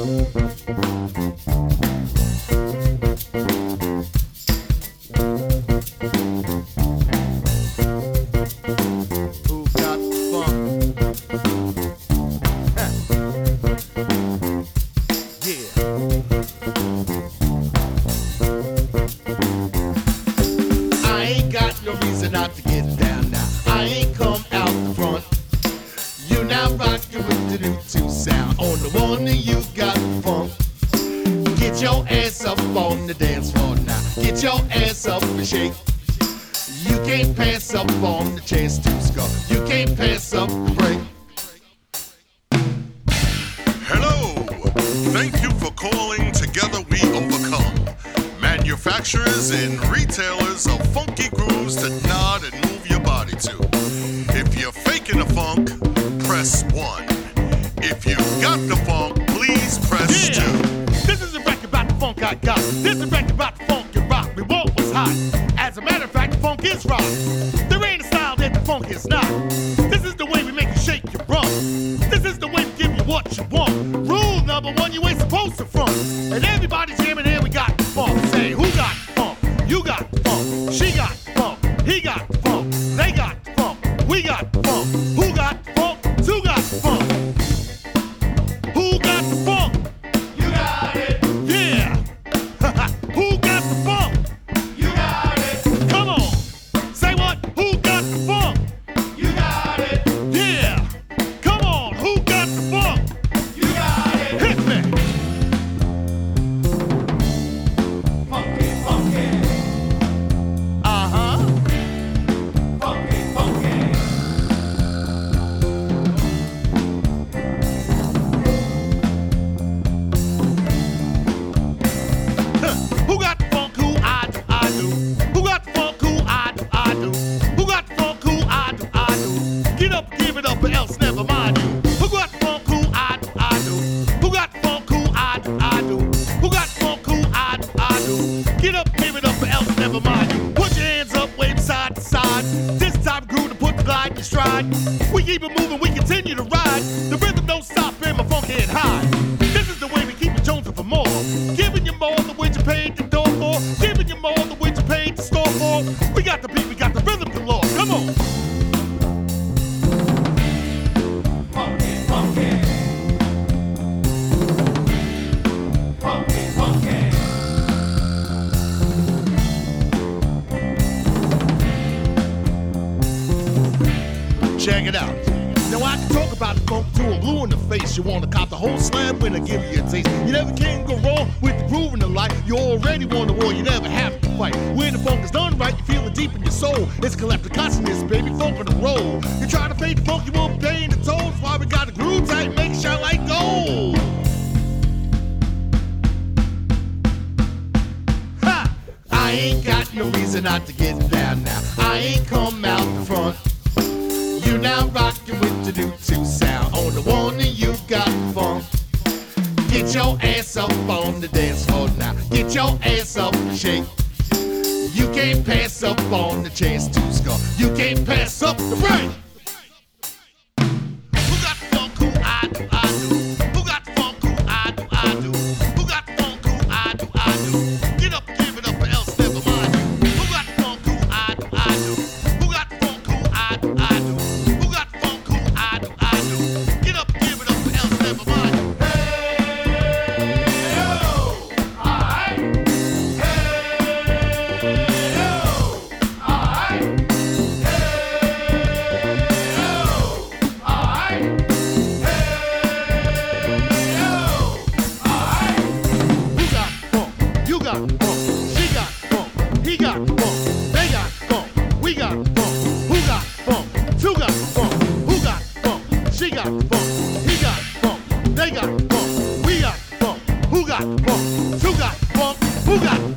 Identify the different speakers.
Speaker 1: Who Get your ass up and shake. You can't pass up on the chance to score. You can't pass up the break.
Speaker 2: Hello! Thank you for calling Together We Overcome. Manufacturers and retailers of funky grooves to nod and move your body to. If you're faking the funk, press 1. If you got the funk, please press
Speaker 1: Yeah.
Speaker 2: 2.
Speaker 1: This is a record about the funk I got. This hot. As a matter of fact, the funk is rock. There ain't a style that the funk is not. This is the way we make you shake your rump. This is the way we give you what you want. Rule number one, you ain't supposed to front. And everybody's jamming here, we got Get up, give it up, or else never mind you. Who got funk? Who I I do. Who got funk? Who I I do. Who got funk? Who I I do. Get up, give it up, or else never mind you. Put your hands up, wave side to side. This time groove to put the glide in stride. We keep it moving, we continue to ride. The rhythm don't stop, and my funk head high. This is the way we keep it jonesing for more. Giving you more than what you paid the door for. Giving you more than what you paid the store for. We got the beat, we got the rhythm galore. Come on. Check it out. Now I can talk about the funk too, I'm blue in the face. You wanna cop the whole slam when I give you a taste. You never can go wrong with the groove in the light. You already won the war, you never have to fight. When the funk is done right, you feel it deep in your soul. It's collective consciousness, baby, funk on the roll. You try to fake the funk, you won't paying the tolls. Why we got the groove tight, make it shine like gold. Ha! I ain't got no reason not to get down now. I ain't come out the front. You now rockin' with the new two sound. On the one that you got funk. Get your ass up on the dance floor now. Get your ass up shake. You can't pass up on the chance to score. You can't pass up the break. Got who got who got